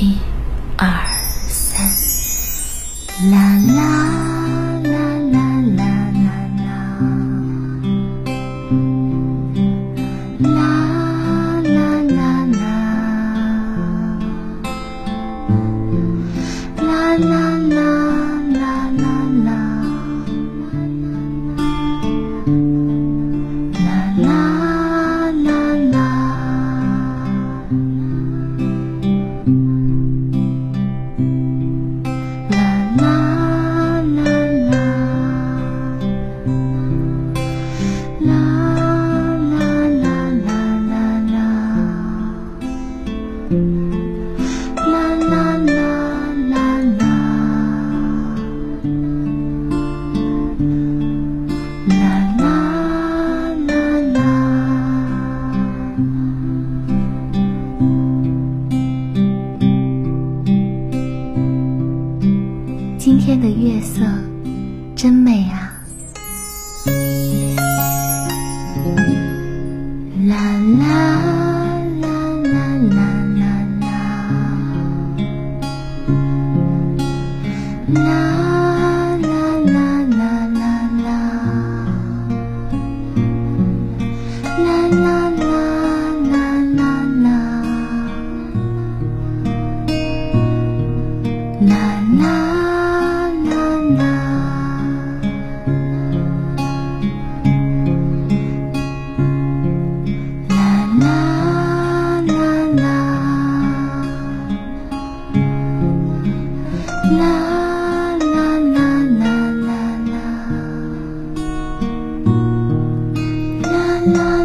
一二三啦啦。啦啦啦啦啦啦啦啦啦。今天的月色真美啊。now No.